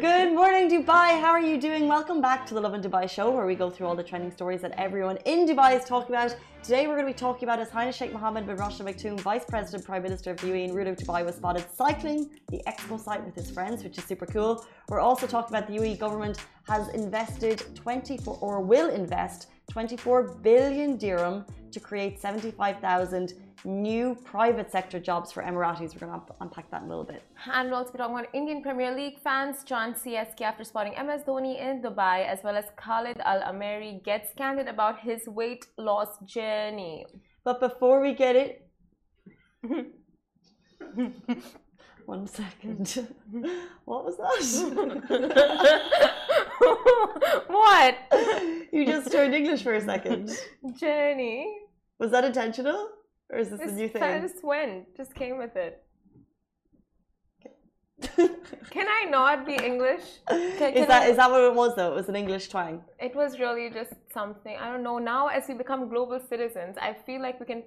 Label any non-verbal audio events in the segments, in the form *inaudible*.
Good morning, Dubai. How are you doing? Welcome back to the Lovin Dubai show, where we go through all the trending stories that everyone in Dubai is talking about. Today, we're going to be talking about His Highness Sheikh Mohammed bin Rashid Al Maktoum, Vice President, Prime Minister of UAE, and ruler of Dubai, was spotted cycling the expo site with his friends, which is super cool. We're also talking about the UAE government has invested 24 or will invest 24 billion dirham to create 75,000 new private sector jobs for Emiratis. We're going to unpack that in a little bit. And we'll also be talking about Indian Premier League fans John CSK after spotting MS Dhoni in Dubai, as well as Khalid Al Ameri gets candid about his weight loss journey. But before we get it, *laughs* one second. What was that? *laughs* what? You just turned English for a second. Journey. Was that intentional? Or is this a new thing? I just went, just came with it. *laughs* Can I not be English? Can, Is can that I- is that what it was though? It was an English twang. It was really just something. I don't know. Now, as we become global citizens, I feel like we can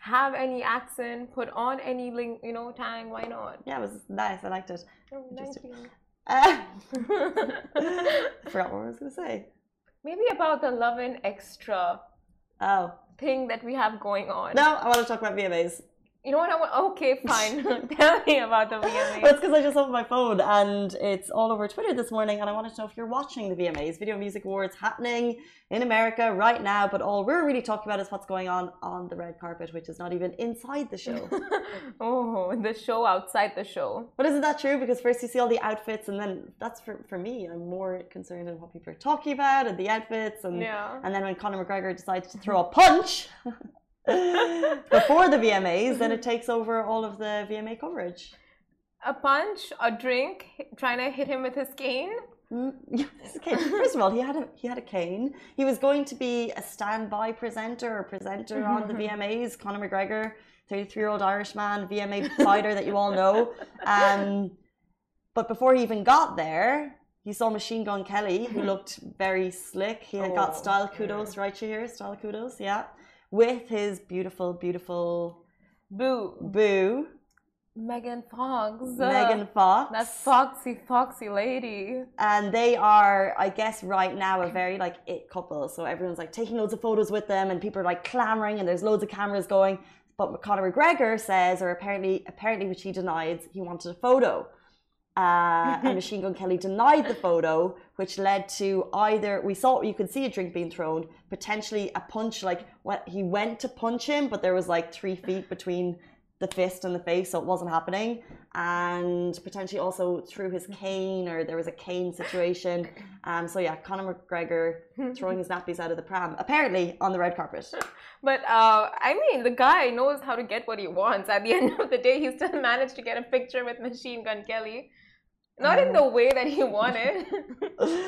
have any accent, put on any ling, you know, tang. Why not? Yeah, it was nice. I liked it. Oh, thank you. *laughs* Uh, forgot what I was gonna say. Maybe about the Lovin Extra Oh thing that we have going on. no, I want to talk about VMAs. You know what? I want, okay, *laughs* fine. *laughs* Tell me about the Well, VMAs. it's because I just opened my phone and it's all over Twitter this morning, and I wanted to know if you're watching the VMAs, Video Music Awards, happening in America right now. But all we're really talking about is what's going on on the red carpet, which is not even inside the show. *laughs* oh, the show outside the show. but isn't that true? Because first you see all the outfits, and then that's for, for me. I'm more concerned in what people are talking about and the outfits, and Yeah. and then when Conor McGregor decides to throw a punch before the VMAs, then it takes over all of the VMA coverage. A punch, a drink, trying to hit him with his cane. Mm, *laughs* yeah, this is okay. First of all, he had a he had a cane. He was going to be a standby presenter or presenter on the VMAs. Conor McGregor, thirty-three-year-old Irishman, MMA fighter that you all know. Um, but before he even got there, he saw Machine Gun Kelly, who looked very slick. He had got Oh, style kudos, right? You hear style kudos, yeah, with his beautiful, beautiful Boo. boo, Megan Fox. Megan Fox. That foxy, foxy lady. and they are i guess right now a very like it couple so everyone's like taking loads of photos with them and people are like clamoring and there's loads of cameras going but conor mcgregor says or apparently apparently which he denied he wanted a photo uh, and *laughs* machine gun kelly denied the photo which led to either we saw you could see a drink being thrown potentially a punch like what he went to punch him but there was like three feet between the fist and the face, so it wasn't happening. And potentially also through his cane, or there was a cane situation. Um, so yeah, Conor McGregor throwing his nappies out of the pram, apparently on the red carpet. *laughs* But uh, I mean, the guy knows how to get what he wants. At the *laughs* end of the day, he still managed to get a picture with Machine Gun Kelly. Not in the way that he *laughs* wanted. *laughs*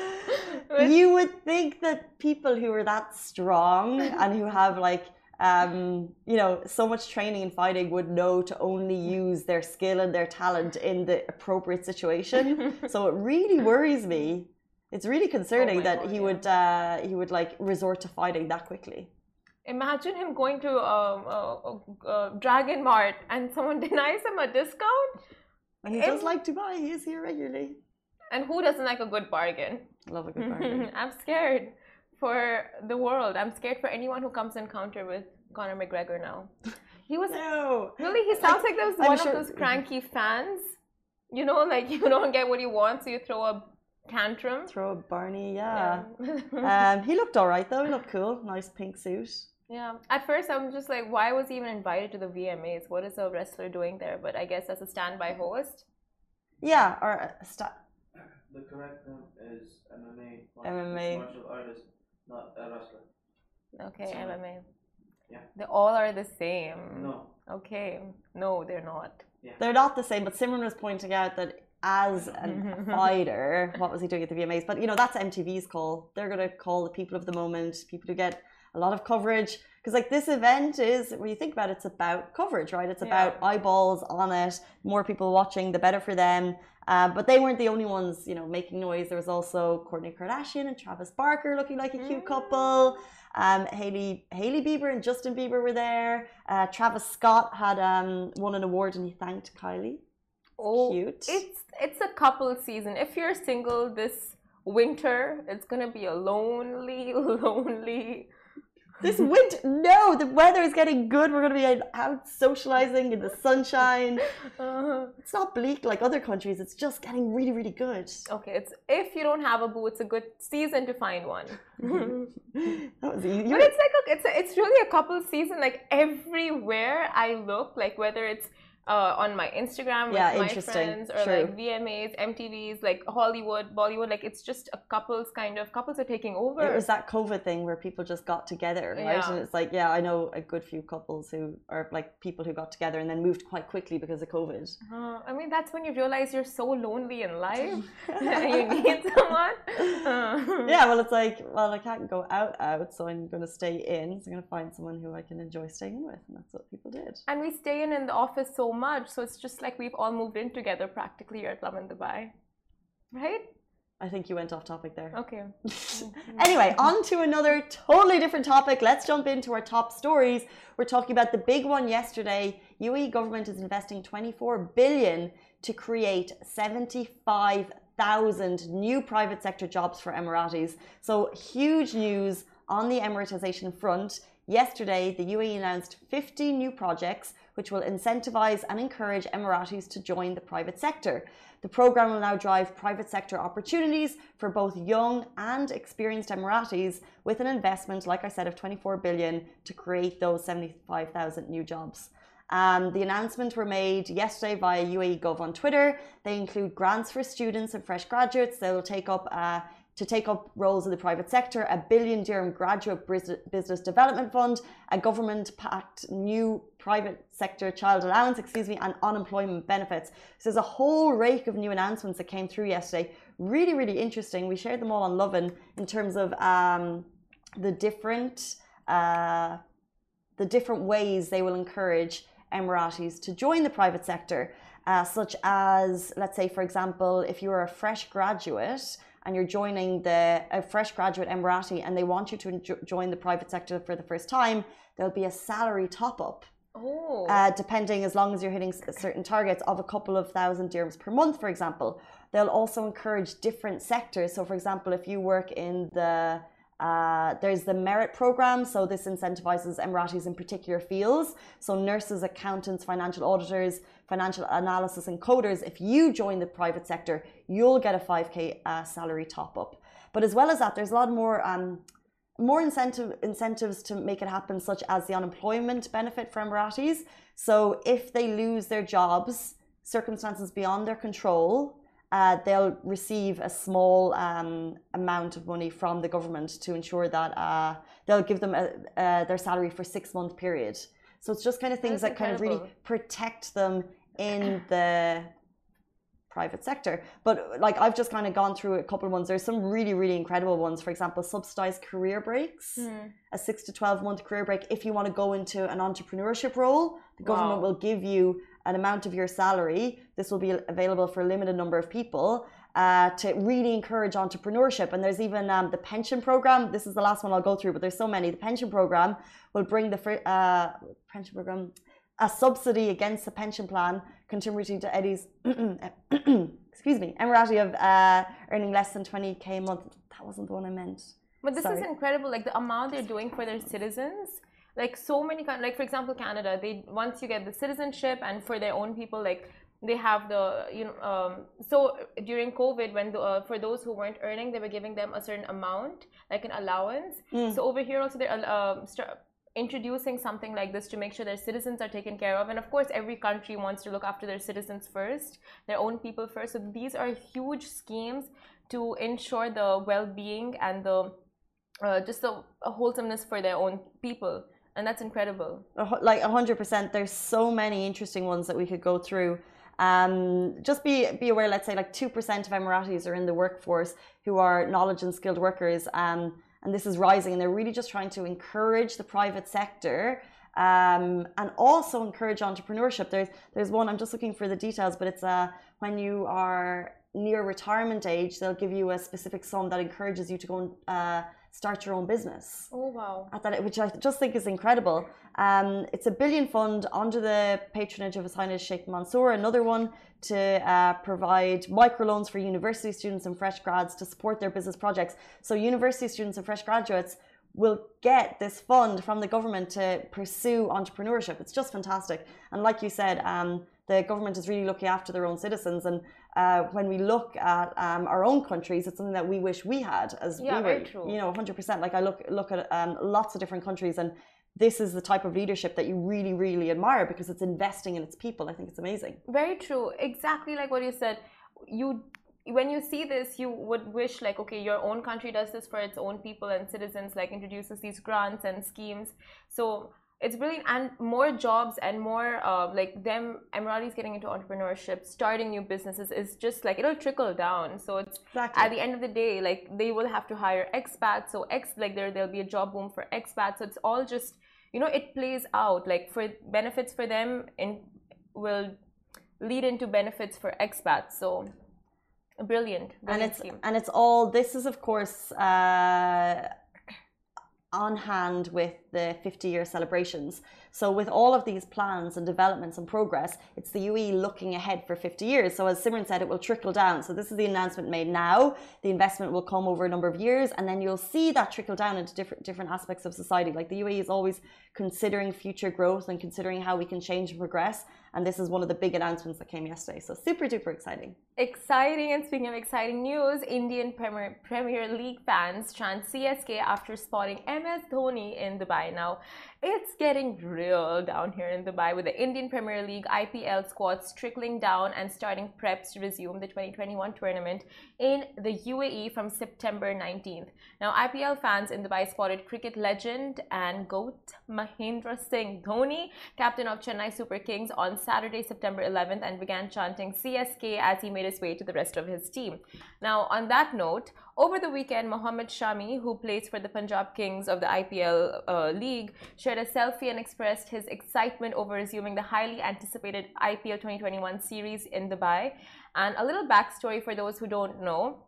You would think that people who are that strong and who have like um, you know, so much training in fighting would know to only use their skill and their talent in the appropriate situation. *laughs* so it really worries me. It's really concerning Oh that God, he yeah. would uh, he would like resort to fighting that quickly. Imagine him going to um, a, a, a Dragon Mart and someone denies him a discount. And he Em- does like Dubai. He is here regularly. And who doesn't like a good bargain? Love a good *laughs* bargain. I'm scared for the world. I'm scared for anyone who comes in encounter with Conor McGregor now. He was no. really. He sounds like those I'm one sure- of those cranky fans. You know, like *laughs* you don't get what you want, so you throw a tantrum. Throw a Barney, yeah. Yeah. um, he looked all right though. He looked cool. Nice pink suit. Yeah. At first, I'm just like, why was he even invited to the VMAs? What is a wrestler doing there? But I guess as a standby host. Yeah, or a sta- The correct term is MMA. MMA. Martial artist, not a wrestler. Okay, So- MMA. Yeah. They all are the same. No. Okay. No, they're not. Yeah. they're not the same. But Simran was pointing out that as a *laughs* fighter, what was he doing at the VMAs? But you know, that's MTV's call. They're going to call the people of the moment, people who get a lot of coverage. Because like this event is, when you think about it, it's about coverage, right? It's Yeah. about eyeballs on it. More people watching, the better for them. Uh, but they weren't the only ones, you know, making noise. There was also Kourtney Kardashian and Travis Barker looking like a cute Mm. couple. Um, Hailey Hailey Bieber and Justin Bieber were there. Uh, Travis Scott had um, won an award and he thanked Kylie. Oh, Cute. It's it's a couple season. If you're single this winter, it's gonna be a lonely, *laughs* lonely. This winter, no, the weather is getting good. We're going to be out socializing in the sunshine. *laughs* Uh, It's not bleak like other countries. It's just getting really, really good. okay, it's if you don't have a boo, it's a good season to find one. *laughs* that was easy. But it's like a, it's a, it's really a couple season. Like everywhere I look, like whether it's uh, on my Instagram with Yeah, my friends or True. like VMAs, MTVs, like Hollywood, Bollywood, like it's just a couples kind of couples are taking over. It was that COVID thing where people just got together, right? Yeah. And it's like, yeah, I know a good few couples who are like people who got together and then moved quite quickly because of COVID. Uh, I mean, that's when you realize you're so lonely in life and *laughs* *laughs* you need someone. Uh, Yeah, well, it's like, well, I can't go out, out, so I'm going to stay in. So I'm going to find someone who I can enjoy staying in with. And that's what people did. And we stay in in the office so much, so it's just like we've all moved in together practically here at Lovin Dubai. Right? I think you went off topic there. Okay. *laughs* Mm-hmm. Anyway, on to another totally different topic. Let's jump into our top stories. We're talking about the big one yesterday. UAE government is investing 24 billion to create 75,000 new private sector jobs for Emiratis. So huge news on the Emiratization front. Yesterday, the UAE announced 50 new projects which will incentivize and encourage Emiratis to join the private sector. The program will now drive private sector opportunities for both young and experienced Emiratis with an investment, like I said, of 24 billion to create those 75,000 new jobs. Um, the announcements were made yesterday via UAE Gov on Twitter. They include grants for students and fresh graduates. They will take up uh, to take up roles in the private sector, a billion dirham graduate business development fund, a government-backed new private sector child allowance, excuse me, and unemployment benefits. So there's a whole rake of new announcements that came through yesterday. Really, really interesting. We shared them all on Lovin in terms of um, the different uh, the different ways they will encourage Emiratis to join the private sector, uh, such as, let's say, for example, if you're a fresh graduate and you're joining the a fresh graduate Emirati and they want you to jo- join the private sector for the first time, there'll be a salary top up. Oh. Uh, depending as long as you're hitting certain targets of a couple of thousand dirhams per month, for example. They'll also encourage different sectors. So, for example, if you work in the uh, there's the merit program, so this incentivizes Emiratis in particular fields. So, nurses, accountants, financial auditors, financial analysis, and coders. If you join the private sector, you'll get a 5k uh, salary top up. But as well as that, there's a lot more um, more incentive incentives to make it happen, such as the unemployment benefit for Emiratis. So if they lose their jobs, circumstances beyond their control, uh, they'll receive a small um, amount of money from the government to ensure that uh, they'll give them a, uh, their salary for six month period. So it's just kind of things That's that kind of really protect them in *clears throat* the private sector. But like I've just kind of gone through a couple of ones. There's some really, really incredible ones. For example, subsidized career breaks, Hmm. a six to 12 month career break. If you want to go into an entrepreneurship role, the government Wow. will give you an amount of your salary. This will be available for a limited number of people. Uh, to really encourage entrepreneurship. And there's even um, the pension program. This is the last one I'll go through, but there's so many. The pension program will bring the uh, pension program a subsidy against the pension plan contributing to Eddie's *clears throat* excuse me Emirati of uh, earning less than 20k a month. That wasn't the one I meant. But this Sorry. is incredible, like the amount they're doing for their citizens. Like so many, like for example, Canada. They once you get the citizenship, and for their own people, like they have the you know. Um, so during COVID, when the, uh, for those who weren't earning, they were giving them a certain amount, like an allowance. Mm. So over here also they're uh, start introducing something like this to make sure their citizens are taken care of. And of course, every country wants to look after their citizens first, their own people first. So these are huge schemes to ensure the well-being and the uh, just the wholesomeness for their own people, and that's incredible. Like 100% there's so many interesting ones that we could go through. Um, just be be aware let's say like 2% of emiratis are in the workforce who are knowledge and skilled workers um, and this is rising and they're really just trying to encourage the private sector um, and also encourage entrepreneurship. There's there's one i'm just looking for the details but it's a when you are near retirement age, they'll give you a specific sum that encourages you to go and uh, start your own business. Oh wow. At that, which I just think is incredible. Um, it's a billion fund under the patronage of His Highness Sheikh Mansour, another one to uh, provide microloans for university students and fresh grads to support their business projects. So university students and fresh graduates will get this fund from the government to pursue entrepreneurship. It's just fantastic. And like you said, um, the government is really looking after their own citizens. And uh, when we look at um, our own countries, it's something that we wish we had as Yeah, we were, very true. you know, 100%. Like I look look at um, lots of different countries and this is the type of leadership that you really, really admire because it's investing in its people. I think it's amazing. Very true. Exactly like what you said. You when you see this, you would wish like, okay, your own country does this for its own people and citizens, like introduces these grants and schemes. So it's brilliant and more jobs and more uh, like them Emiratis getting into entrepreneurship, starting new businesses is just like it'll trickle down. So it's Exactly. at the end of the day, like they will have to hire expats. So ex like there there'll be a job boom for expats. So it's all just you know it plays out like for benefits for them and will lead into benefits for expats. So brilliant, and it's scheme. and it's all this is of course uh, on hand with the 50 year celebrations. So with all of these plans and developments and progress it's the UE looking ahead for 50 years. So as Simran said it will trickle down. So this is the announcement made now. The investment will come over a number of years and then you'll see that trickle down into different different aspects of society. Like the UAE is always considering future growth and considering how we can change and progress and this is one of the big announcements that came yesterday. So super duper exciting. Exciting and speaking of exciting news, Indian Premier, Premier League fans chant CSK after spotting MS Dhoni in Dubai. Now, it's getting real down here in Dubai with the Indian Premier League IPL squads trickling down and starting preps to resume the 2021 tournament in the UAE from September 19th. Now, IPL fans in Dubai spotted cricket legend and GOAT Mahendra Singh Dhoni, captain of Chennai Super Kings, on Saturday, September 11th, and began chanting CSK as he made his way to the rest of his team. Now, on that note, over the weekend, Mohammad Shami, who plays for the Punjab Kings of the IPL uh, league, shared a selfie and expressed his excitement over resuming the highly anticipated IPL 2021 series in Dubai. And a little backstory for those who don't know.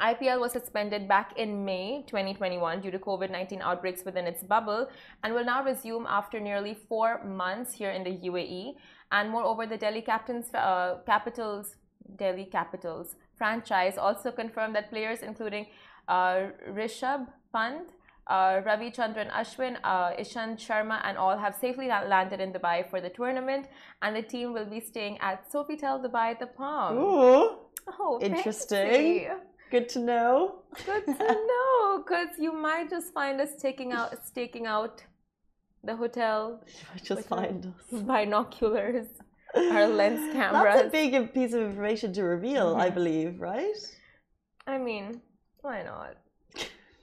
IPL was suspended back in May 2021 due to COVID 19 outbreaks within its bubble and will now resume after nearly four months here in the UAE. And moreover, the Delhi Captains, uh, Capitals, Delhi Capitals franchise also confirmed that players including uh, Rishabh Pant, uh, Ravichandran Ashwin, uh, Ishant Sharma, and all have safely landed in Dubai for the tournament. And the team will be staying at Sofitel Dubai, the Palm. Ooh, Oh, Interesting. fancy. good to know. Good to *laughs* know, because you might just find us taking out, staking out the hotel I just find us. binoculars, our lens cameras. *laughs* That's a big piece of information to reveal, I believe, right? I mean, why not?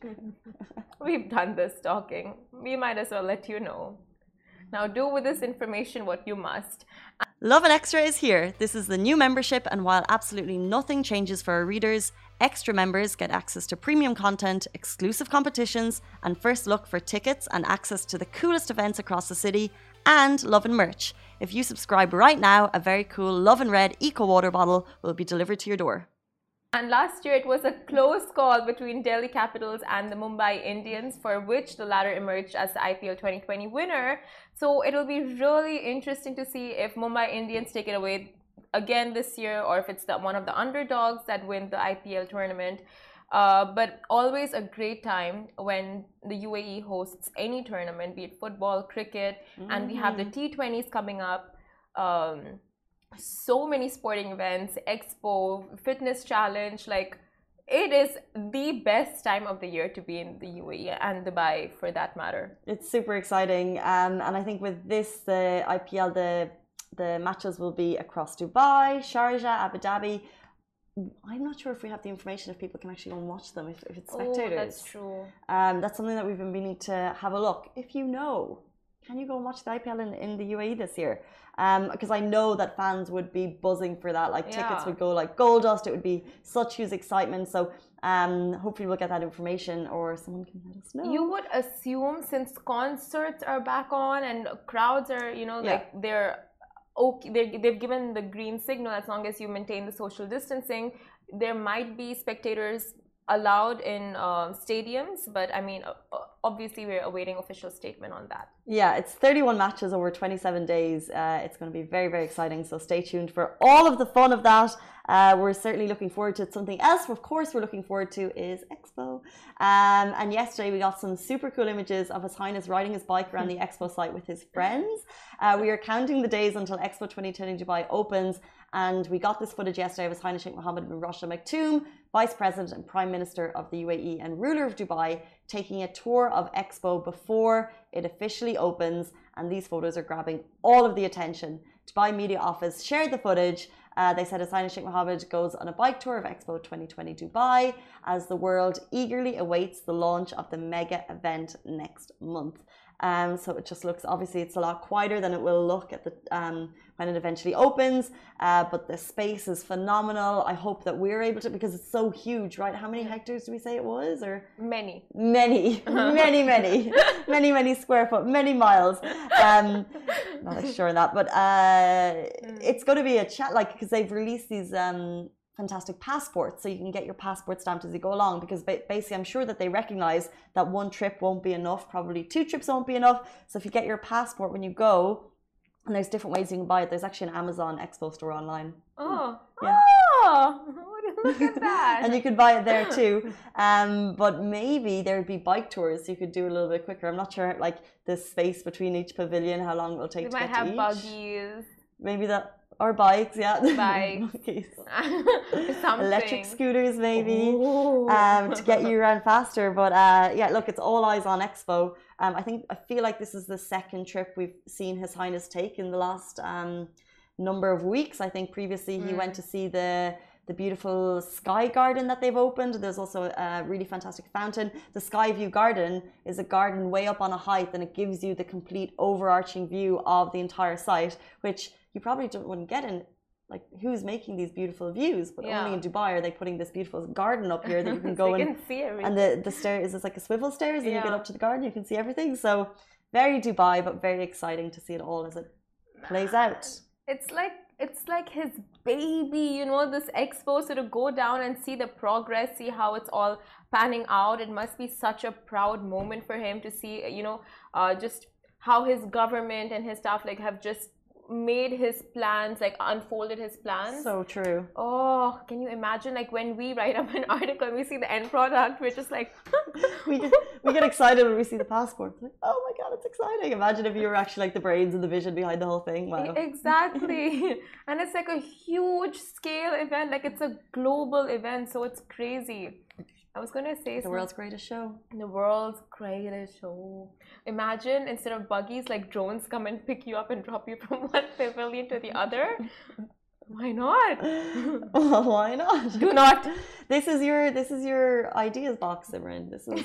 *laughs* We've done this talking. We might as well let you know. Now, do with this information what you must. Lovin Extra is here. This is the new membership, and while absolutely nothing changes for our readers, extra members get access to premium content, exclusive competitions, and first look for tickets and access to the coolest events across the city, and Lovin merch. If you subscribe right now, a very cool Lovin Red Eco Water bottle will be delivered to your door. And last year it was a close call between Delhi Capitals and the Mumbai Indians, for which the latter emerged as the IPL 2020 winner. So it'll be really interesting to see if Mumbai Indians take it away again this year or if it's the, one of the underdogs that win the IPL tournament. Uh, but always a great time when the UAE hosts any tournament, be it football, cricket, and we have the T20s coming up. Um, so many sporting events, expo, fitness challenge. Like it is the best time of the year to be in the UAE and Dubai for that matter. It's super exciting, um, and I think with this, the IPL, the the matches will be across Dubai, Sharjah, Abu Dhabi. I'm not sure if we have the information if people can actually go and watch them if, if it's spectators. Oh, that's true. Um, that's something that we've been meaning to have a look. If you know, can you go and watch the IPL in, in the UAE this year? Because I know that fans would be buzzing for that. Like tickets Yeah. would go like gold dust. It would be such huge excitement. So um, hopefully we'll get that information or someone can let us know. You would assume since concerts are back on and crowds are, you know, Yeah. like they're okay, they they've given the green signal as long as you maintain the social distancing. There might be spectators allowed in uh, stadiums, but I mean, uh, obviously, we're awaiting official statement on that. Yeah, it's 31 matches over 27 days. Uh, it's going to be very, very exciting. So stay tuned for all of the fun of that. Uh, we're certainly looking forward to it. Something else, of course, we're looking forward to is Expo. Um, and yesterday we got some super cool images of His Highness riding his bike around the *laughs* Expo site with his friends. Uh, we are counting the days until Expo 2020 Dubai opens. And we got this footage yesterday of His Highness Sheikh Mohammed bin Rashid Al Maktoum, Vice President and Prime Minister of the UAE and ruler of Dubai, taking a tour of Expo before it officially opens. And these photos are grabbing all of the attention. Dubai Media Office shared the footage. Uh, they said Highness Sheikh Mohammed goes on a bike tour of Expo 2020 Dubai as the world eagerly awaits the launch of the mega event next month. Um, so it just looks obviously it's a lot quieter than it will look at the um, when it eventually opens. Uh, but the space is phenomenal. I hope that we're able to because it's so huge, right? How many hectares do we say it was? Or Many. many, many, many, *laughs* many, many square foot, many miles. Um, not like sure on that, but uh, it's going to be a chat like because they've released these um, fantastic passports, so you can get your passport stamped as you go along. Because basically, I'm sure that they recognize that one trip won't be enough, probably two trips won't be enough. So if you get your passport when you go, and there's different ways you can buy it. There's actually an Amazon Expo store online. Oh. Yeah. Oh. *laughs* Look at that. and you could buy it there *laughs* too. Um, but maybe there would be bike tours you could do a little bit quicker. I'm not sure, like the space between each pavilion, how long it will take They to might get have to each. buggies. Maybe that or bikes, yeah. *laughs* Bikes. *laughs* Electric scooters, maybe. Um, to get you *laughs* around faster, but uh, yeah, look, it's all eyes on Expo. Um, I think I feel like this is the second trip we've seen His Highness take in the last um, number of weeks. I think previously he Mm. went to see the the beautiful Sky Garden that they've opened. There's also a really fantastic fountain. The Sky View Garden is a garden way up on a height, and it gives you the complete overarching view of the entire site, which you probably wouldn't get in. Like who's making these beautiful views? But only in Dubai are they putting this beautiful garden up here that you can *laughs* So go you and can see everything. and the the stairs is like a swivel stairs and you get up to the garden you can see everything so very dubai but very exciting to see it all as it plays *sighs* out it's like it's like his baby you know this expo so to go down and see the progress see how it's all panning out it must be such a proud moment for him to see you know uh, just how his government and his staff like have just made his plans like unfolded his plans so true oh can you imagine like when we write up an *laughs* article and we see the end product we're just like *laughs* we get, we *laughs* get excited when we see the passport like oh my god it's exciting imagine if you were actually like the brains and the vision behind the whole thing wow Exactly. and it's like a huge scale event. Like it's a global event. So it's crazy. I was going to say the world's greatest show the world's greatest show. Imagine instead of buggies, like drones come and pick you up and drop you *laughs* from one pavilion to the other. Why not? *laughs* why not Do not. this is your this is your ideas box Simran this is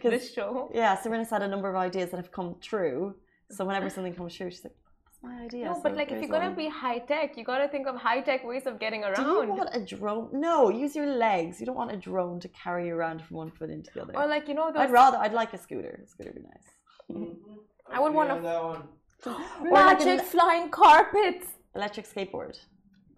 *laughs* this show. yeah Simran has had a number of ideas that have come true so whenever something comes true she's like my idea No, So but like if you're gonna be high tech, you gotta think of high tech ways of getting around. Do you want a drone? No, use your legs. You don't want a drone to carry you around from one foot into the other. Or like you know those I'd rather. I'd like a scooter. A scooter would be nice. I would wanna- Yeah, that one. *gasps* *gasps* Or like magic an flying carpets. electric skateboard.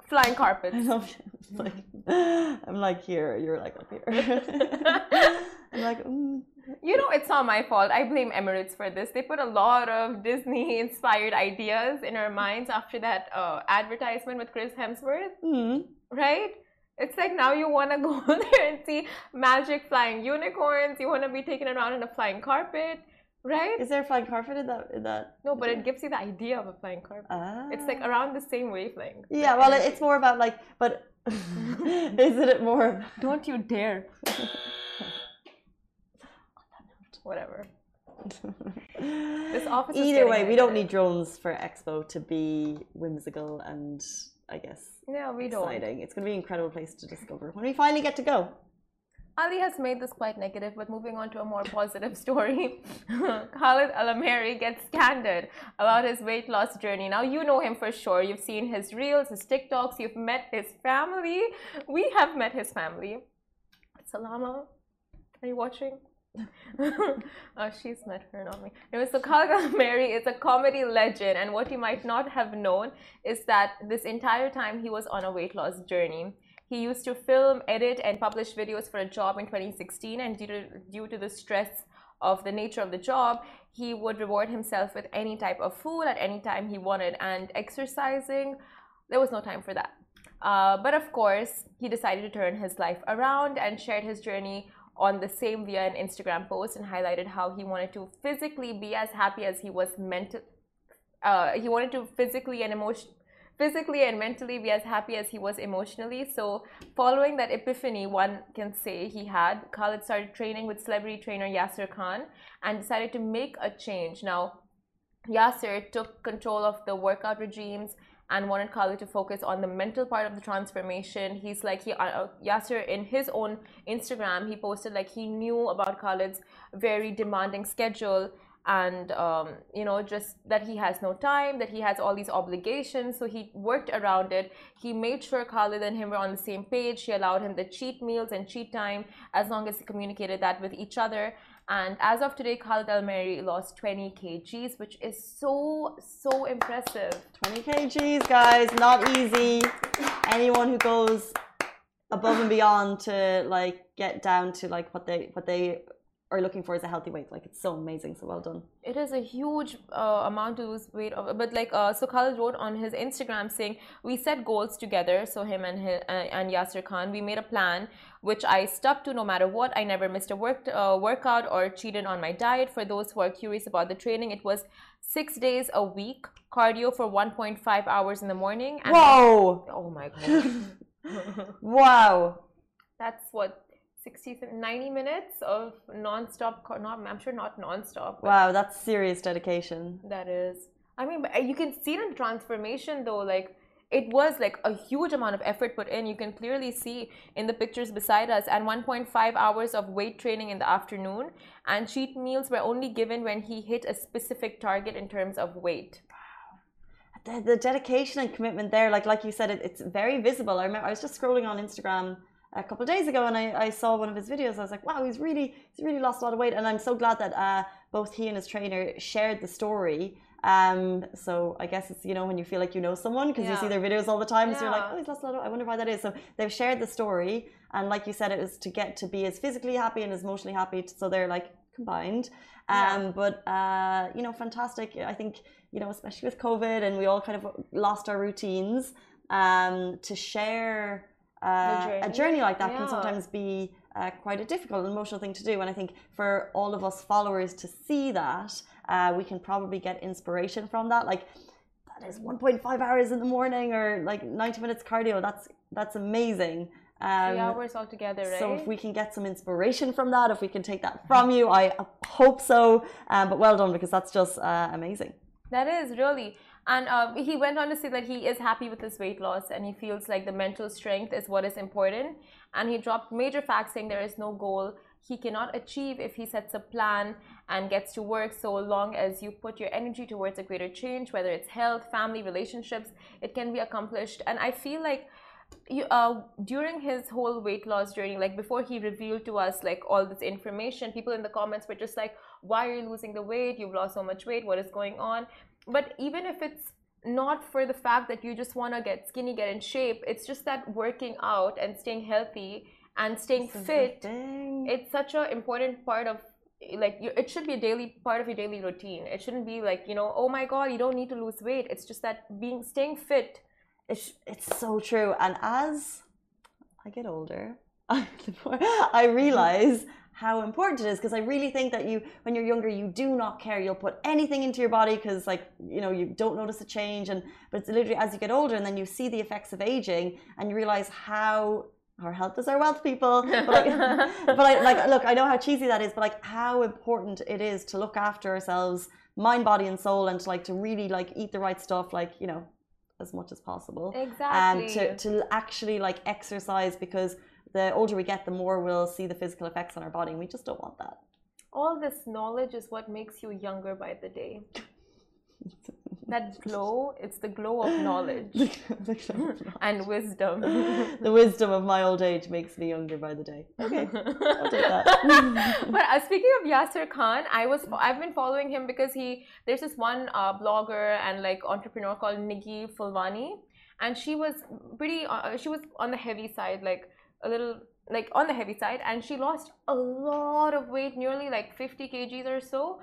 Flying I carpets. know. It's like *laughs* I'm like here. You're like up here. *laughs* I'm like. Mm. You know, it's not my fault. I blame Emirates for this. They put a lot of Disney inspired ideas in our minds after that uh, advertisement with Chris Hemsworth, Mm. right? It's like now you want to *laughs* go there and see magic flying unicorns. You want to be taken around in a flying carpet, right? Is there a flying carpet in that? In that? No, but it gives you the idea of a flying carpet. Ah. It's like around the same wavelength. Yeah. Well, it- it's more about like, but *laughs* isn't it more? *laughs* Don't you dare. *laughs* Whatever. This office Either getting way, we don't need drones for Expo to be whimsical and I guess Yeah, we don't. exciting. It's going to be an incredible place to discover when we finally get to go. Ali has made this quite negative, but moving on to a more positive *laughs* story. *laughs* Khalid Al Ameri gets candid about his weight loss journey. Now, you know him for sure. You've seen his reels, his TikToks, you've met his family. We have met his family. Salama, are you watching? *laughs* oh, she's met her, not me. Anyway, so Khalid Mary is a comedy legend, and what you might not have known is that this entire time he was on a weight loss journey. He used to film, edit, and publish videos for a job in 2016, and due to, due to the stress of the nature of the job, he would reward himself with any type of food at any time he wanted. And exercising, there was no time for that. Uh, but of course, he decided to turn his life around and shared his journey on the same via an Instagram post and highlighted how he wanted to physically be as happy as he was meant to. Uh, he wanted to physically and emotionally physically and mentally be as happy as he was emotionally. So, following that epiphany, one can say he had, Khalid started training with celebrity trainer Yasser Khan and decided to make a change. Now, Yasser took control of the workout regimes and wanted Khalid to focus on the mental part of the transformation. He's like he uh, Yasser in his own Instagram, he posted like he knew about Khalid's very demanding schedule and um, you know just that he has no time that he has all these obligations. So he worked around it. He made sure khalid and him were on the same page. He allowed him the cheat meals and cheat time as long as he communicated that with each other. And as of today Khalid Al Ameri lost 20 kgs which is so so impressive. 20 kgs guys not easy. Anyone who goes above and beyond to like get down to like what they what they are looking for is a healthy weight. Like it's so amazing. So well done. It is a huge uh, amount to lose weight. Of, but like, uh, so Khalid wrote on his Instagram saying, we set goals together. So him and his, uh, and Yasser Khan, we made a plan which I stuck to no matter what. I never missed a work, uh, workout or cheated on my diet. For those who are curious about the training, it was six days a week, cardio for 1.5 hours in the morning. And Whoa! oh my god! *laughs* wow! That's what 60 90 minutes of non-stop not i'm sure not non-stop wow that's serious dedication. That is. I mean uh, you can see the transformation though like it was like a huge amount of effort put in. You can clearly see in the pictures beside us. And 1.5 hours of weight training in the afternoon and cheat meals were only given when he hit a specific target in terms of weight. The, the dedication and commitment there like like you said it, it's very visible. I remember i was just scrolling on instagram a couple of days ago and I, I, saw one of his videos. I was like, wow, he's really he's really lost a lot of weight. And I'm so glad that uh, both he and his trainer shared the story. Um, so I guess it's you know when you feel like you know someone because yeah. you see their videos all the time, yeah. so you're like, oh, he's lost a lot. Of, I wonder why that is. So they've shared the story, and like you said, it was to get to be as physically happy and as emotionally happy. So they're like combined. Um, yeah. But uh, you know, fantastic. I think you know, especially with COVID, and we all kind of lost our routines. Um, to share uh, journey. a journey like that yeah. can sometimes be uh, quite a difficult and emotional thing to do. And I think for all of us followers to see that, uh, we can probably get inspiration from that. Like that is 1.5 hours in the morning or like 90 minutes cardio. That's that's amazing. Um, Three hours altogether, right? So if we can get some inspiration from that, if we can take that from you, I hope so. Um, but well done because that's just uh, amazing. That is really. And uh, he went on to say that he is happy with his weight loss and he feels like the mental strength is what is important. And he dropped major facts saying there is no goal he cannot achieve if he sets a plan and gets to work so long as you put your energy towards a greater change, whether it's health, family, relationships, it can be accomplished. And I feel like you, uh, during his whole weight loss journey, like before he revealed to us like all this information, people in the comments were just like, "Why are you losing the weight? You've lost so much weight. What is going on?" But even if it's not for the fact that you just want to get skinny, get in shape, it's just that working out and staying healthy and staying fit, it's such an important part of like it should be a daily part of your daily routine. It shouldn't be like you know, oh my god, you don't need to lose weight. It's just that being staying fit. It's it's so true. And as I get older, *laughs* I realize how important it is because I really think that you, when you're younger, you do not care. You'll put anything into your body because, like, you know, you don't notice a change. And but it's literally as you get older, and then you see the effects of aging, and you realize how our health is our wealth, people. But like, *laughs* but I, like, look, I know how cheesy that is, but like, how important it is to look after ourselves, mind, body, and soul, and to like to really like eat the right stuff, like you know, as much as possible. Exactly. And to to actually like exercise because the older we get, the more we'll see the physical effects on our body, and we just don't want that. All this knowledge is what makes you younger by the day. that glow, it's the glow of knowledge The, *laughs* the glow of knowledge. and wisdom. *laughs* The wisdom of my old age makes me younger by the day. Okay, I'll take that. *laughs* but uh, speaking of Yasser Khan, I was I've been following him because he there's this one uh, blogger and like entrepreneur called Niggi Fulvani, and she was pretty uh, she was on the heavy side, like a little like on the heavy side, and she lost a lot of weight, nearly like 50 kgs or so.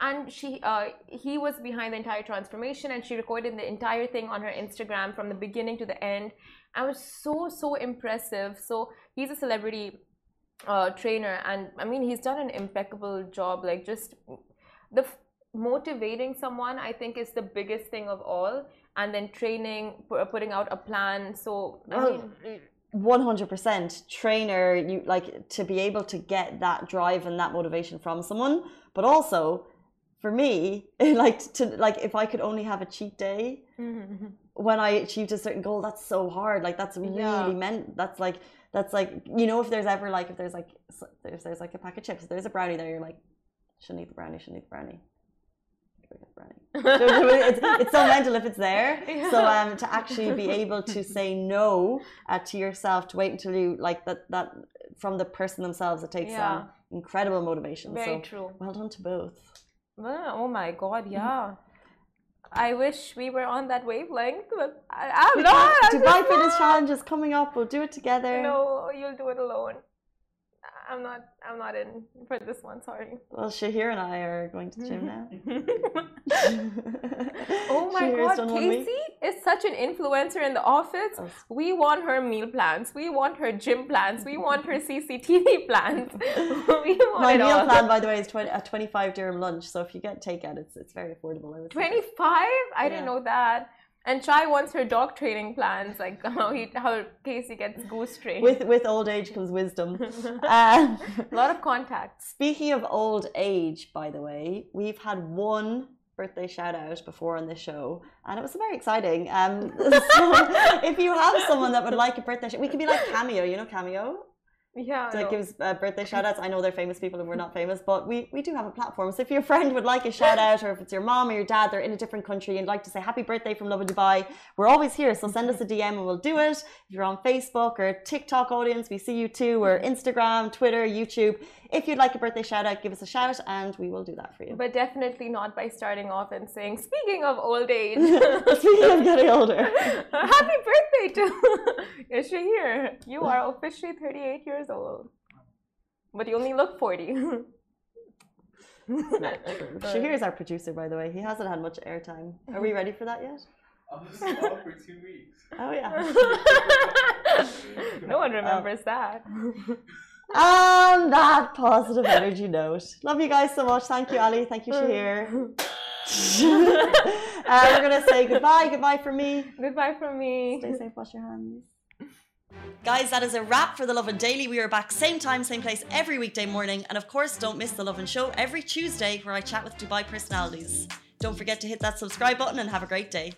And she, uh, he was behind the entire transformation, and she recorded the entire thing on her Instagram from the beginning to the end. I was so so impressive. So he's a celebrity uh, trainer and i mean he's done an impeccable job like just the f- motivating someone i think is the biggest thing of all and then training pu- putting out a plan so i Well, mean One hundred percent trainer. You like to be able to get that drive and that motivation from someone, but also for me, *laughs* like to like if I could only have a cheat day mm-hmm. when I achieved a certain goal, that's so hard. Like that's really Yeah. meant. That's like that's like you know if there's ever like if there's like there's there's like a pack of chips, there's a brownie there. You're like, shouldn't eat the brownie. Shouldn't eat the brownie. Go get the brownie. Do you know what I mean? it's, it's so mental if it's there. So um, to actually be able to *laughs* say no uh, to yourself, to wait until you like that that from the person themselves, it takes Yeah. um, incredible motivation. very so true well done to both. Oh my god yeah i wish we were on that wavelength but I, i'm not Dubai Fitness. Challenge is coming up. We'll do it together. no you'll do it alone i'm not i'm not in for this one sorry Well, Shahir and I are going to the gym now. *laughs* Oh my Shahir's god. Casey is such an influencer in the office. Oh. We want her meal plans. We want her gym plans. We want her CCTV *laughs* plans. *laughs* we want My meal all. plan, by the way, is 20, a 25 dirham lunch. So if you get takeout, it's it's very affordable. I would 25? I Yeah. didn't know that. And Chai wants her dog training plans, like *laughs* how he how Casey gets goose trained. With with old age comes wisdom. *laughs* Um, a lot of contacts. Speaking of old age, by the way, we've had one birthday shout out before on this show, and it was very exciting. Um, *laughs* so if you have someone that would like a birthday, we could be like Cameo. You know Cameo Yeah. that no. gives uh, birthday shout outs. I know they're famous people and we're not *laughs* famous, but we, we do have a platform. So if your friend would like a shout out, or if it's your mom or your dad, they're in a different country and like to say happy birthday from Lovin Dubai, we're always here. So send us a DM and we'll do it. If you're on Facebook or TikTok audience, we see you too, or *laughs* Instagram, Twitter, YouTube. If you'd like a birthday shout out, give us a shout and we will do that for you. but definitely not by starting off and saying, speaking of old age. *laughs* Speaking of getting older. *laughs* Happy birthday to *laughs* Yes, Shahir. You are officially 38 years old. But you only look 40. Shahir is our producer, by the way. He hasn't had much airtime. Are we ready for that yet? I was off for two weeks. Oh, yeah. no one remembers that. On that positive energy note, love you guys so much. Thank you, Ali. Thank you, Shahir. *laughs* *laughs* uh, we're gonna say goodbye. Goodbye from me. Goodbye from me. Stay safe. Wash your hands. Guys, that is a wrap for the Lovin Daily. We are back same time, same place every weekday morning, and of course, don't miss the Lovin Show every Tuesday where I chat with Dubai personalities. Don't forget to hit that subscribe button and have a great day.